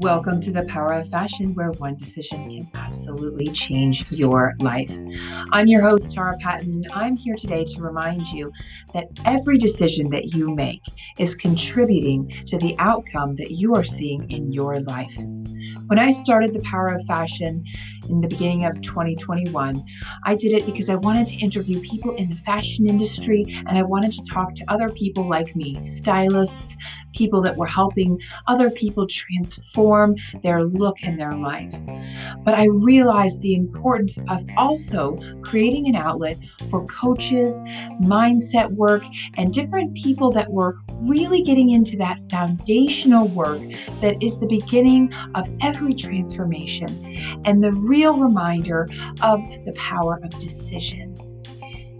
Welcome to the Power of Fashion, where one decision can absolutely change your life. I'm your host, Tara Patten. And I'm here today to remind you that every decision that you make is contributing to the outcome that you are seeing in your life. When I started the Power of Fashion in the beginning of 2021, I did it because I wanted to interview people in the fashion industry and I wanted to talk to other people like me, stylists, people that were helping other people transform their look and their life. But I realized the importance of also creating an outlet for coaches, mindset work, and different people that were really getting into that foundational work that is the beginning of every transformation and the real reminder of the power of decision.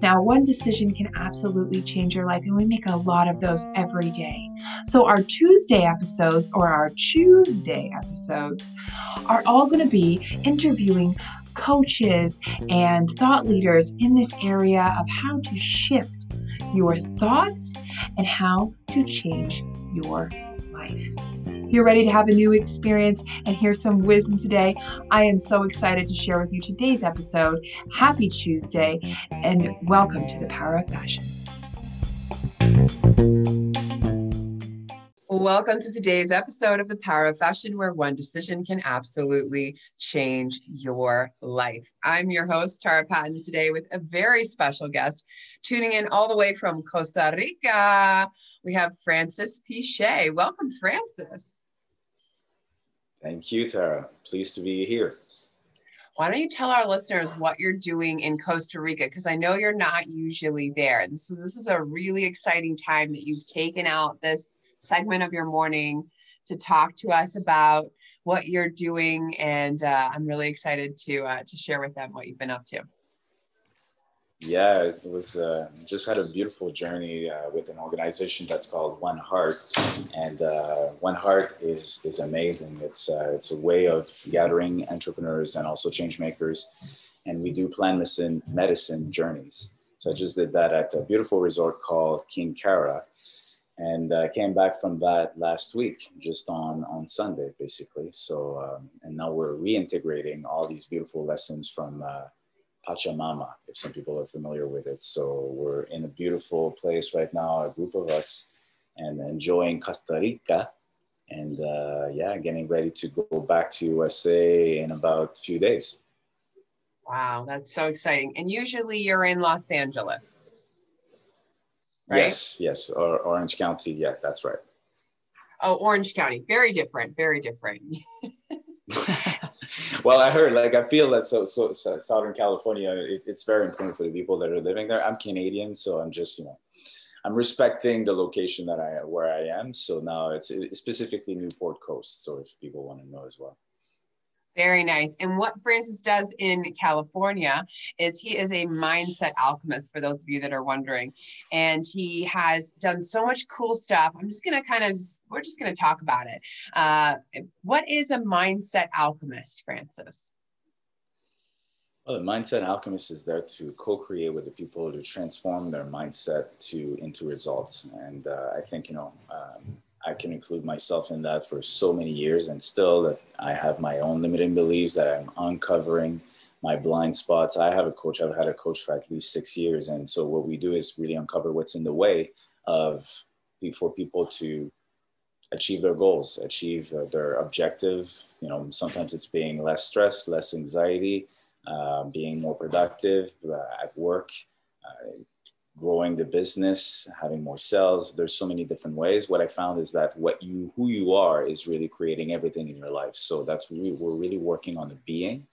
Now, one decision can absolutely change your life, and we make a lot of those every day. So, our Tuesday episodes or our Tuesday episodes are all going to be interviewing coaches and thought leaders in this area of how to shift your thoughts and how to change your life you're ready to have a new experience and hear some wisdom today, I am so excited to share with you today's episode. Happy Tuesday and welcome to the Power of Fashion. Welcome to today's episode of The Power of Fashion, where one decision can absolutely change your life. I'm your host, Tara Patten, today with a very special guest tuning in all the way from Costa Rica. We have Francis Piche. Welcome, Francis. Thank you, Tara. Pleased to be here. Why don't you tell our listeners what you're doing in Costa Rica? Because I know you're not usually there. This is this is a really exciting time that you've taken out this segment of your morning to talk to us about what you're doing, and uh, I'm really excited to uh, to share with them what you've been up to. Yeah, it was uh, just had a beautiful journey uh, with an organization that's called One Heart, and uh, One Heart is is amazing. It's uh, it's a way of gathering entrepreneurs and also change makers, and we do plant medicine medicine journeys. So I just did that at a beautiful resort called Kinkara, and I uh, came back from that last week, just on on Sunday, basically. So um, and now we're reintegrating all these beautiful lessons from uh, Pachamama, if some people are familiar with it. So we're in a beautiful place right now, a group of us, and enjoying Costa Rica. And uh, yeah, getting ready to go back to USA in about a few days. Wow, that's so exciting. And usually you're in Los Angeles. Right? Yes, yes, or Orange County. Yeah, that's right. Oh, Orange County. Very different, very different. well, I heard, like, I feel that so, so, so Southern California, it, it's very important for the people that are living there. I'm Canadian, so I'm just, you know, I'm respecting the location that I where I am. So now it's, it's specifically Newport Coast. So if people want to know as well. Very nice. And what Francis does in California is he is a mindset alchemist, for those of you that are wondering. And he has done so much cool stuff. I'm just going to kind of, we're just going to talk about it. Uh, what is a mindset alchemist, Francis? Well, the mindset alchemist is there to co-create with the people to transform their mindset to into results. And uh, I think, you know, um, I can include myself in that for so many years, and still that I have my own limiting beliefs that I'm uncovering my blind spots. I have a coach. I've had a coach for at least six years, and so what we do is really uncover what's in the way of for people to achieve their goals, achieve their objective. You know, sometimes it's being less stress, less anxiety, uh, being more productive uh, at work, uh, growing the business, having more sales. There's so many different ways. What I found is that what you, who you are, is really creating everything in your life. So that's we're really working on the being,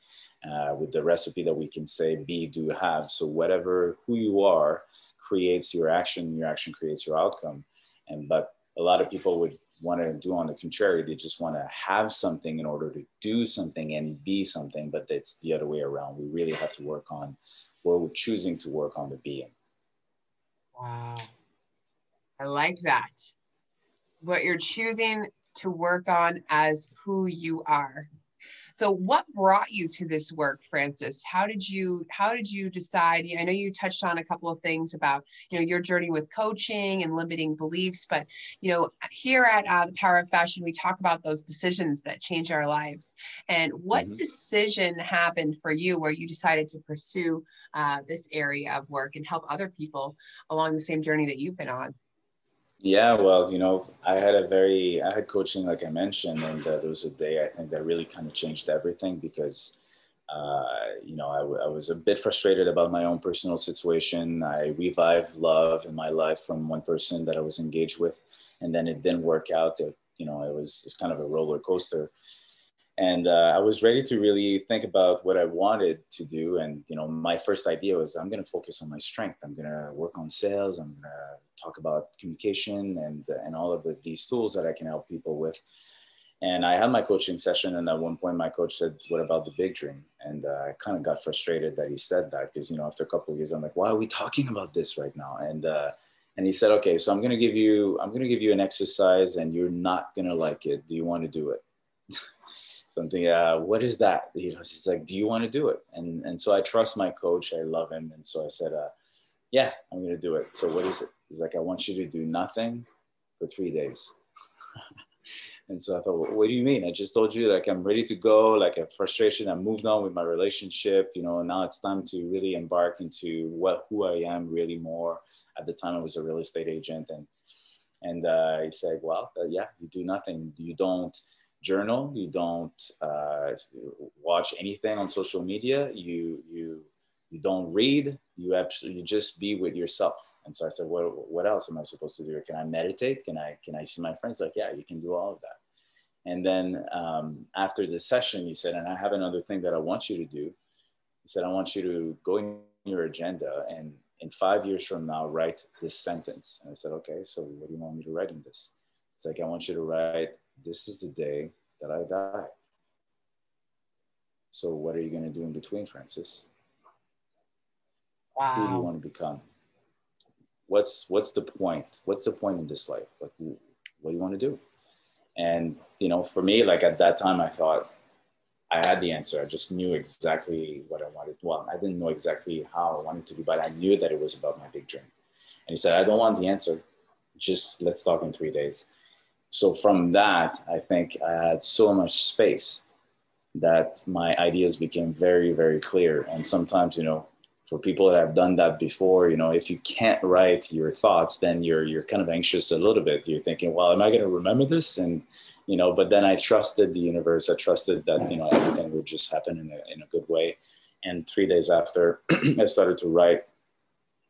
uh, with the recipe that we can say be, do, have. So whatever who you are creates your action. Your action creates your outcome. And but a lot of people would want to do on the contrary. They just want to have something in order to do something and be something. But it's the other way around. We really have to work on. We're choosing to work on the being. Wow. I like that. What you're choosing to work on as who you are. So what brought you to this work, Francis? How did you how did you decide? I know you touched on a couple of things about you know your journey with coaching and limiting beliefs, but you know here at uh, the Power of Fashion, we talk about those decisions that change our lives. And what mm-hmm. decision happened for you where you decided to pursue uh, this area of work and help other people along the same journey that you've been on? Yeah, well, you know, I had a very, I had coaching, like I mentioned, and uh, there was a day I think that really kind of changed everything because, uh, you know, I, was a bit frustrated about my own personal situation. I revived love in my life from one person that I was engaged with, and then it didn't work out. It, you know, it was, it was kind of a roller coaster and uh, I was ready to really think about what I wanted to do. And you know, my first idea was I'm going to focus on my strength. I'm going to work on sales. I'm going to talk about communication and and all of the, these tools that I can help people with. And I had my coaching session, and at one point, my coach said, "What about the big dream?" And uh, I kind of got frustrated that he said that because you know, after a couple of years, I'm like, "Why are we talking about this right now?" And uh, and he said, "Okay, so I'm going to give you I'm going to give you an exercise, and you're not going to like it. Do you want to do it?" something uh, what is that? You know he's like do you want to do it? And and so i trust my coach i love him and so i said uh, yeah i'm to do it. So what is it? He's like i want you to do nothing for three days. And so i thought well, what do you mean? I just told you like i'm ready to go like a frustration i moved on with my relationship you know now it's time to really embark into what who i am really more. At the time i was a real estate agent and and uh, he said well uh, yeah you do nothing. You don't journal, you don't uh, watch anything on social media, you you you don't read, you actually you just be with yourself. And so I said, what what else am I supposed to do? Can I meditate? Can I can I see my friends? Like, yeah, you can do all of that. And then um, after the session, you said, and I have another thing that I want you to do. He said, I want you to go in your agenda and in five years from now, write this sentence. And I said, okay, so what do you want me to write in this? It's like, I want you to write this is the day that I die. So what are you going to do in between, Francis? Wow. Who do you want to become? What's what's the point? What's the point in this life? Like, what do you want to do? And you know, for me, like at that time, I thought I had the answer. I just knew exactly what I wanted. Well, I didn't know exactly how I wanted to be, but I knew that it was about my big dream. And he said, I don't want the answer. Just let's talk in three days so from that i think i had so much space that my ideas became very very clear. And sometimes you know for people that have done that before you know if you can't write your thoughts then you're you're kind of anxious a little bit. You're thinking well am i going to remember this? And you know but then i trusted the universe. I trusted that you know everything would just happen in a, in a good way. And three days after i started to write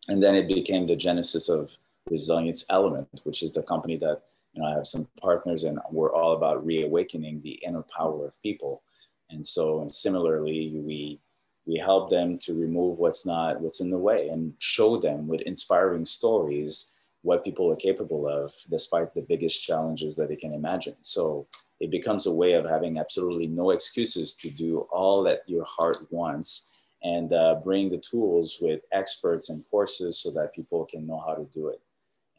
and then it became the genesis of resilience element which is the company that you know, I have some partners and we're all about reawakening the inner power of people. And so, and similarly, we, we help them to remove what's not, what's in the way and show them with inspiring stories what people are capable of despite the biggest challenges that they can imagine. So it becomes a way of having absolutely no excuses to do all that your heart wants and uh, bring the tools with experts and courses so that people can know how to do it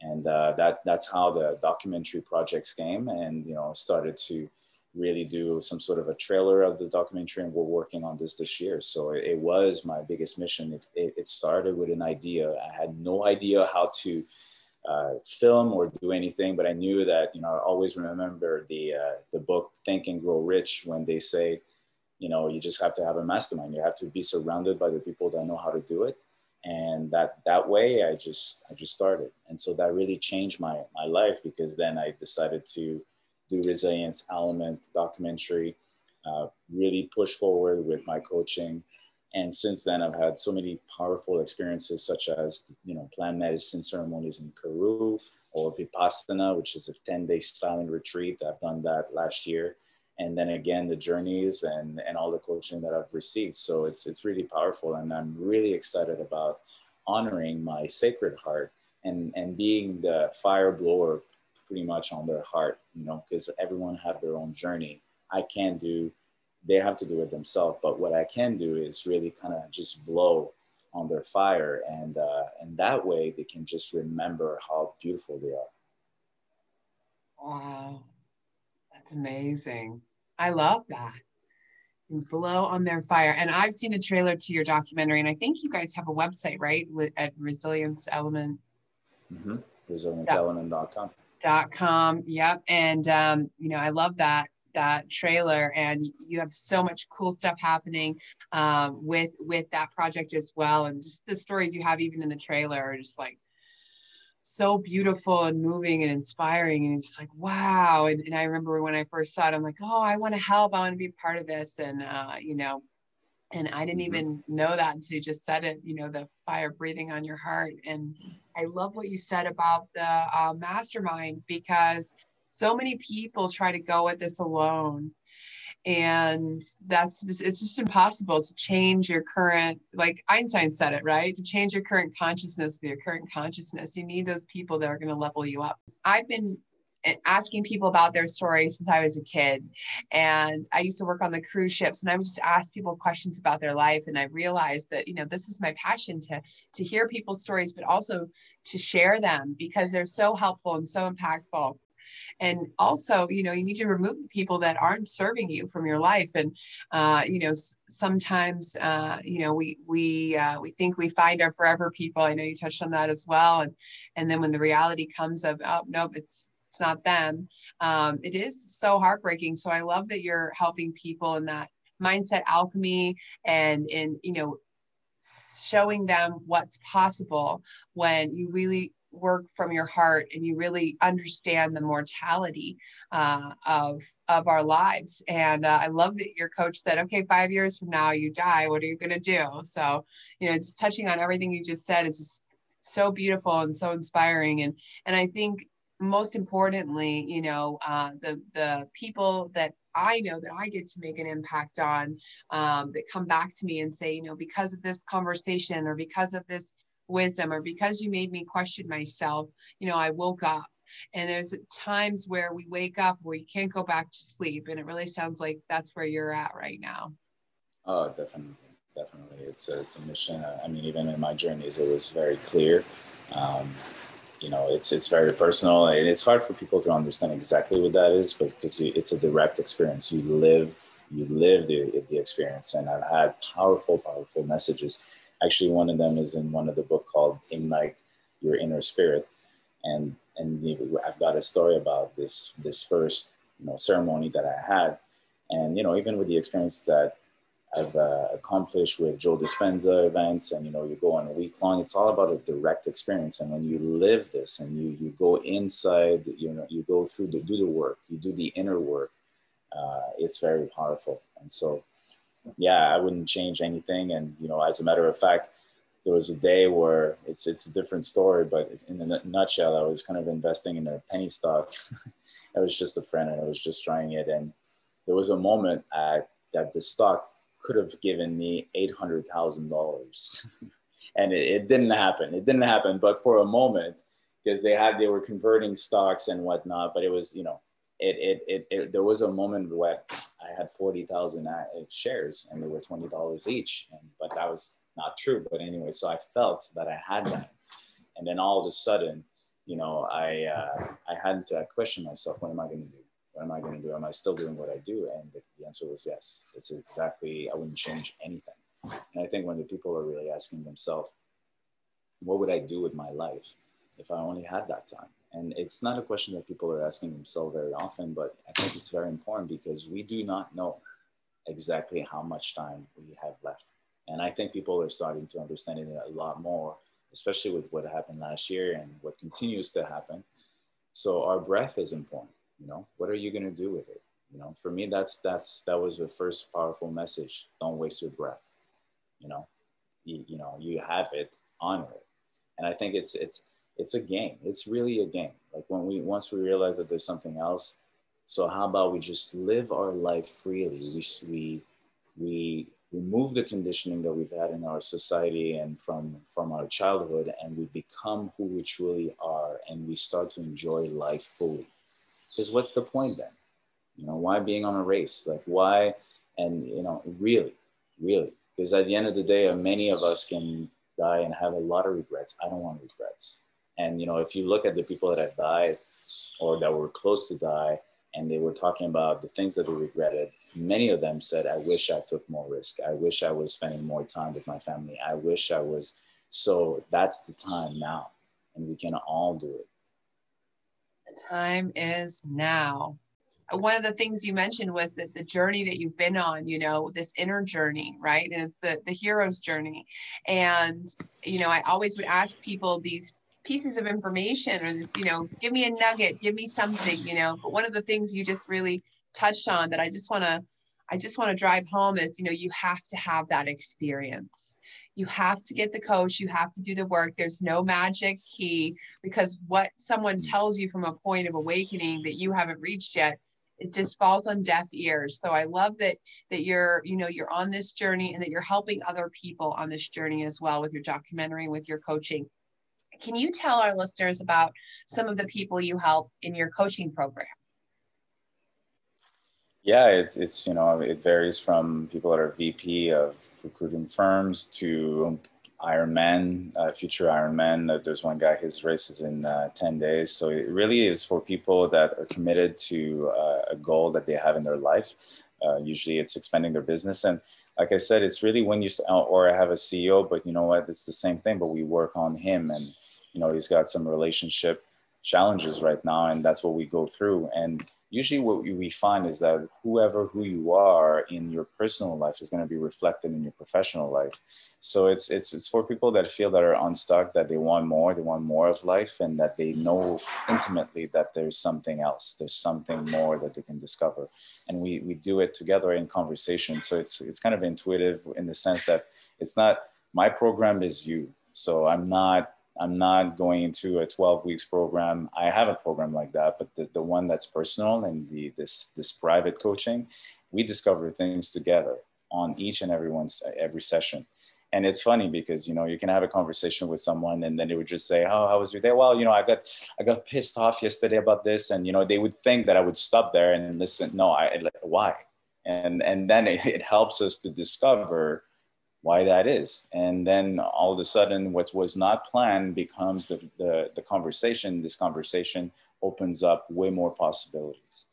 and uh, that that's how the documentary projects came and you know started to really do some sort of a trailer of the documentary and we're working on this this year. So it, it was my biggest mission. It, it, it, started with an idea. I had no idea how to uh, film or do anything but i knew that you know i always remember the uh, the book think and grow rich when they say you know you just have to have a mastermind. You have to be surrounded by the people that know how to do it and that that way i just i just started. And so that really changed my my life because then i decided to do resilience element documentary uh, really push forward with my coaching. And since then i've had so many powerful experiences such as you know plant medicine ceremonies in peru or vipassana which is a 10-day silent retreat. I've done that last year and then again the journeys and and all the coaching that I've received. So it's it's really powerful, and I'm really excited about honoring my sacred heart and and being the fire blower pretty much on their heart, you know, because everyone have their own journey. I can't do, they have to do it themselves. But what I can do is really kind of just blow on their fire, and uh, and that way they can just remember how beautiful they are. Wow, that's amazing. I love that. You blow on their fire. And I've seen the trailer to your documentary, and I think you guys have a website, right? With, At Resilience Element. Mm-hmm. ResilienceElement.com. Dot com. Yep. And um, you know, I love that that trailer and you have so much cool stuff happening um, with with that project as well and just the stories you have even in the trailer are just like so beautiful and moving and inspiring and it's like wow. And, and i remember when i first saw it i'm like oh i want to help i want to be part of this and uh, you know and i didn't mm-hmm. even know that until you just said it you know the fire breathing on your heart. And i love what you said about the uh, mastermind because so many people try to go at this alone and that's just, it's just impossible to change your current like einstein said it right to change your current consciousness with your current consciousness you need those people that are going to level you up i've been eh, asking people about their story since I was a kid. And I used to work on the cruise ships and I would just ask people questions about their life. And I realized that, you know, this is my passion to to hear people's stories, but also to share them because they're so helpful and so impactful and also you know you need to remove the people that aren't serving you from your life. And uh, you know sometimes uh, you know we we uh, we think we find our forever people. I know you touched on that as well. And and then when the reality comes of oh nope it's it's not them um, it is so heartbreaking. So i love that you're helping people in that mindset alchemy and in you know showing them what's possible when you really work from your heart and you really understand the mortality uh, of of our lives. And uh, i love that your coach said okay five years from now you die. What are you going to do? So you know just touching on everything you just said is just so beautiful and so inspiring. And and i think most importantly you know uh, the the people that I know that I get to make an impact on um, that come back to me and say, you know, because of this conversation or because of this wisdom or because you made me question myself you know i woke up. And there's times where we wake up where you can't go back to sleep and it really sounds like that's where you're at right now. Oh definitely definitely. It's a, it's a mission. I mean even in my journeys it was very clear. Um, you know it's it's very personal and it's hard for people to understand exactly what that is but because it's a direct experience. You live you live the, the experience and i've had powerful powerful messages Actually, one of them is in one of the book called Ignite Your Inner Spirit, and and I've got a story about this this first you know ceremony that I had, and you know even with the experience that I've uh, accomplished with Joe Dispenza events, and you know you go on a week long. It's all about a direct experience, and when you live this and you you go inside, you know you go through the do the work, you do the inner work. Uh, it's very powerful, and so yeah, I wouldn't change anything. And you know, as a matter of fact, there was a day where it's it's a different story, but in a nutshell, I was kind of investing in a penny stock. I was just a friend, and I was just trying it. And there was a moment at, that the stock could have given me eight hundred thousand dollars, and it, it didn't happen. It didn't happen. But for a moment, because they had they were converting stocks and whatnot, but it was you know it, it, it, it, there was a moment where I had 40,000 uh, shares and they were $20 each. And, but that was not true. But anyway, so I felt that I had that. And then all of a sudden, you know, I, uh, I had to question myself, what am I going to do? What am I going to do? Am I still doing what I do? And the, the answer was yes. It's exactly, I wouldn't change anything. And I think when the people are really asking themselves, what would I do with my life if I only had that time? And it's not a question that people are asking themselves very often, but I think it's very important because we do not know exactly how much time we have left. And I think people are starting to understand it a lot more, especially with what happened last year and what continues to happen. So our breath is important. You know, what are you going to do with it? You know, for me, that's that's that was the first powerful message. Don't waste your breath. You know, you, you know, you have it, honor it. And I think it's it's it's a game. It's really a game. Like when we once we realize that there's something else. So how about we just live our life freely? We we we remove the conditioning that we've had in our society and from from our childhood, and we become who we truly are, and we start to enjoy life fully. Because what's the point then? You know, why being on a race? Like why? And you know, really, really, because at the end of the day, many of us can die and have a lot of regrets. I don't want regrets. And you know, if you look at the people that have died or that were close to die, and they were talking about the things that they regretted. Many of them said, I wish I took more risk. I wish I was spending more time with my family. I wish I was. So that's the time now, and we can all do it. The time is now. One of the things you mentioned was that the journey that you've been on, you know, this inner journey, right? And it's the the hero's journey. And you know, I always would ask people these pieces of information or this, you know, give me a nugget, give me something, you know. But one of the things you just really touched on that I just want to I just want to drive home is, you know, you have to have that experience. You have to get the coach, you have to do the work. There's no magic key because what someone mm. tells you from a point of awakening that you haven't reached yet, it just falls on deaf ears. So I love that that you're, you know, you're on this journey and that you're helping other people on this journey as well with your documentary, with your coaching. Can you tell our listeners about some of the people you help in your coaching program? Yeah, it's it's you know it varies from people that are VP of recruiting firms to Ironman, uh, future Ironman. Uh, there's one guy, his race is in uh, 10 days. So it really is for people that are committed to uh, a goal that they have in their life. Uh, usually it's expanding their business. And like I said, it's really when you, or I have a CEO, but you know what, it's the same thing, but we work on him and you know he's got some relationship challenges right now and that's what we go through. And usually what we find is that whoever who you are in your personal life is going to be reflected in your professional life. So it's it's it's for people that feel that are unstuck that they want more they want more of life and that they know intimately that there's something else there's something more that they can discover. And we we do it together in conversation. So it's it's kind of intuitive in the sense that it's not my program is you. So i'm not I'm not going into a 12 weeks program. I have a program like that, but the, the one that's personal and the this this private coaching, we discover things together on each and every one's every session. And it's funny because you know you can have a conversation with someone and then they would just say, "Oh, how was your day?" Well, you know, I got I got pissed off yesterday about this, and you know they would think that I would stop there and listen. No, I why? And and then it, it helps us to discover why that is. And then all of a sudden, what was not planned becomes the, the, the, conversation. This conversation opens up way more possibilities.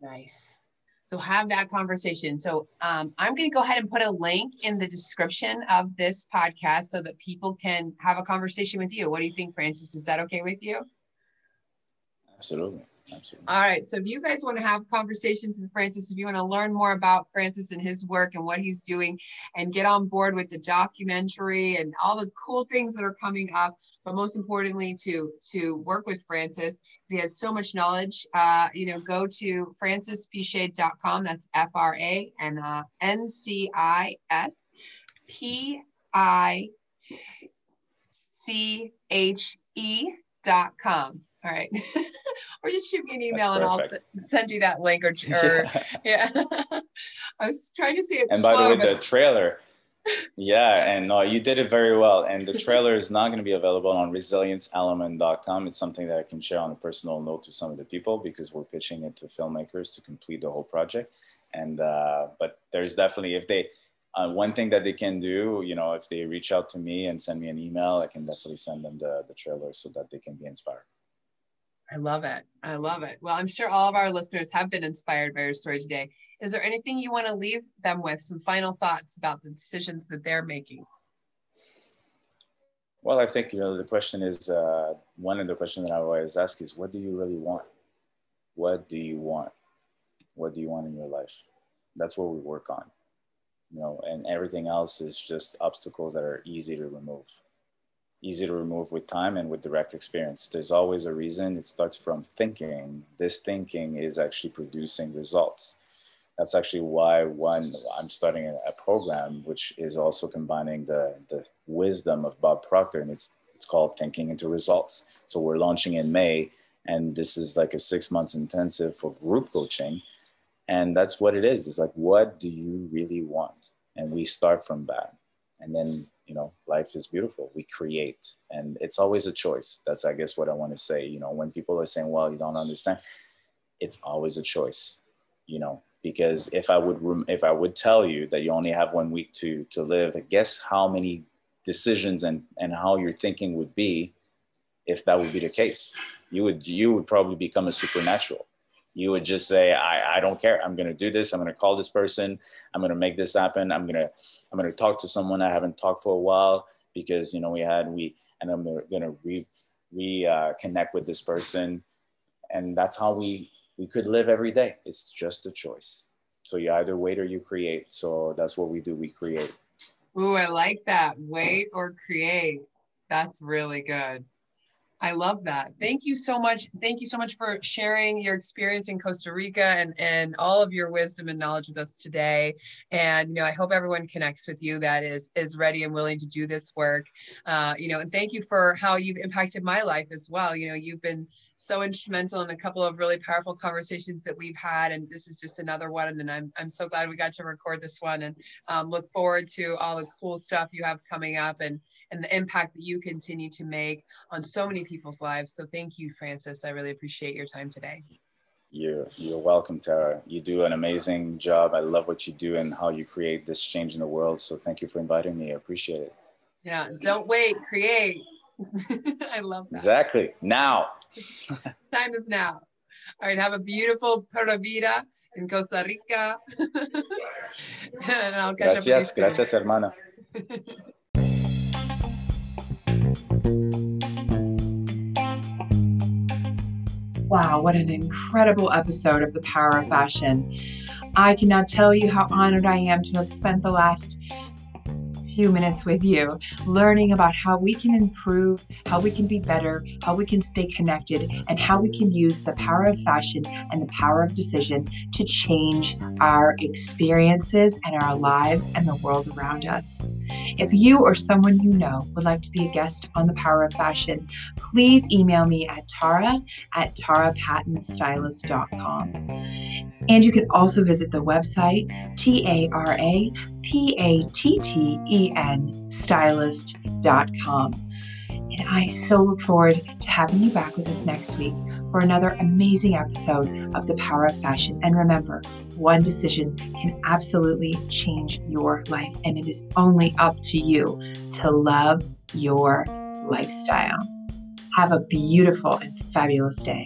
Nice. So have that conversation. So um, I'm going to go ahead and put a link in the description of this podcast so that people can have a conversation with you. What do you think, Francis? Is that okay with you? Absolutely. Absolutely. All right. So if you guys want to have conversations with Francis, if you want to learn more about Francis and his work and what he's doing and get on board with the documentary and all the cool things that are coming up, but most importantly to to work with Francis, because he has so much knowledge, uh, you know, go to francispiche.com. That's F-R-A and uh, N-C-I-S P-I C-H-E dot com. All right. or just shoot me an email and I'll s- send you that link or, or yeah. yeah. I was trying to see it. And slow, by the way, but... the trailer. yeah, and no, you did it very well. And the trailer is not going to be available on resilienceelement.com. It's something that I can share on a personal note to some of the people because we're pitching it to filmmakers to complete the whole project. And uh, but there's definitely if they uh, one thing that they can do, you know, if they reach out to me and send me an email, I can definitely send them the, the trailer so that they can be inspired. I love it. I love it. Well, I'm sure all of our listeners have been inspired by your story today. Is there anything you want to leave them with? Some final thoughts about the decisions that they're making? Well, I think you know the question is uh, one of the questions that I always ask is, what do you really want? What do you want? What do you want in your life? That's what we work on, you know, and everything else is just obstacles that are easy to remove easy to remove with time and with direct experience. There's always a reason. It starts from thinking. This thinking is actually producing results. That's actually why when I'm starting a program, which is also combining the, the wisdom of Bob Proctor, and it's it's called Thinking into Results. So we're launching in May, and this is like a six months intensive for group coaching. And that's what it is. It's like, what do you really want? And we start from that. And then you know life is beautiful. We create. And it's always a choice. That's i guess what i want to say you know when people are saying well you don't understand it's always a choice you know because if i would if i would tell you that you only have one week to to live guess how many decisions and and how your thinking would be if that would be the case. You would you would probably become a supernatural You would just say, I, I don't care. I'm going to do this. I'm going to call this person. I'm going to make this happen. I'm going to, I'm going to talk to someone I haven't talked for a while because, you know, we had, we, and I'm going to re, re uh, connect with this person. And that's how we, we could live every day. It's just a choice. So you either wait or you create. So that's what we do. We create. Ooh, I like that. Wait or create. That's really good. I love that. Thank you so much. Thank you so much for sharing your experience in Costa Rica and, and all of your wisdom and knowledge with us today. And you know, I hope everyone connects with you that is is ready and willing to do this work. Uh, you know, and thank you for how you've impacted my life as well. You know, you've been so instrumental in a couple of really powerful conversations that we've had. And this is just another one. And I'm, I'm so glad we got to record this one and um, look forward to all the cool stuff you have coming up and, and the impact that you continue to make on so many people's lives. So thank you, Francis. I really appreciate your time today. You're, you're welcome, Tara. You do an amazing job. I love what you do and how you create this change in the world. So thank you for inviting me. I appreciate it. Yeah, don't wait, create. I love that. Exactly. Now. Time is now. All right. Have a beautiful Pura Vida in Costa Rica. and I'll catch gracias, up gracias, hermana. wow, what an incredible episode of The Power of Fashion. I cannot tell you how honored I am to have spent the last few minutes with you, learning about how we can improve, how we can be better, how we can stay connected, and how we can use the power of fashion and the power of decision to change our experiences and our lives and the world around us. If you or someone you know would like to be a guest on the power of fashion, please email me at tara at tarapattenstylist.com. And you can also visit the website, T A R A P A T T E N stylist.com. And I so look forward to having you back with us next week for another amazing episode of The Power of Fashion. And remember, one decision can absolutely change your life, and it is only up to you to love your lifestyle. Have a beautiful and fabulous day.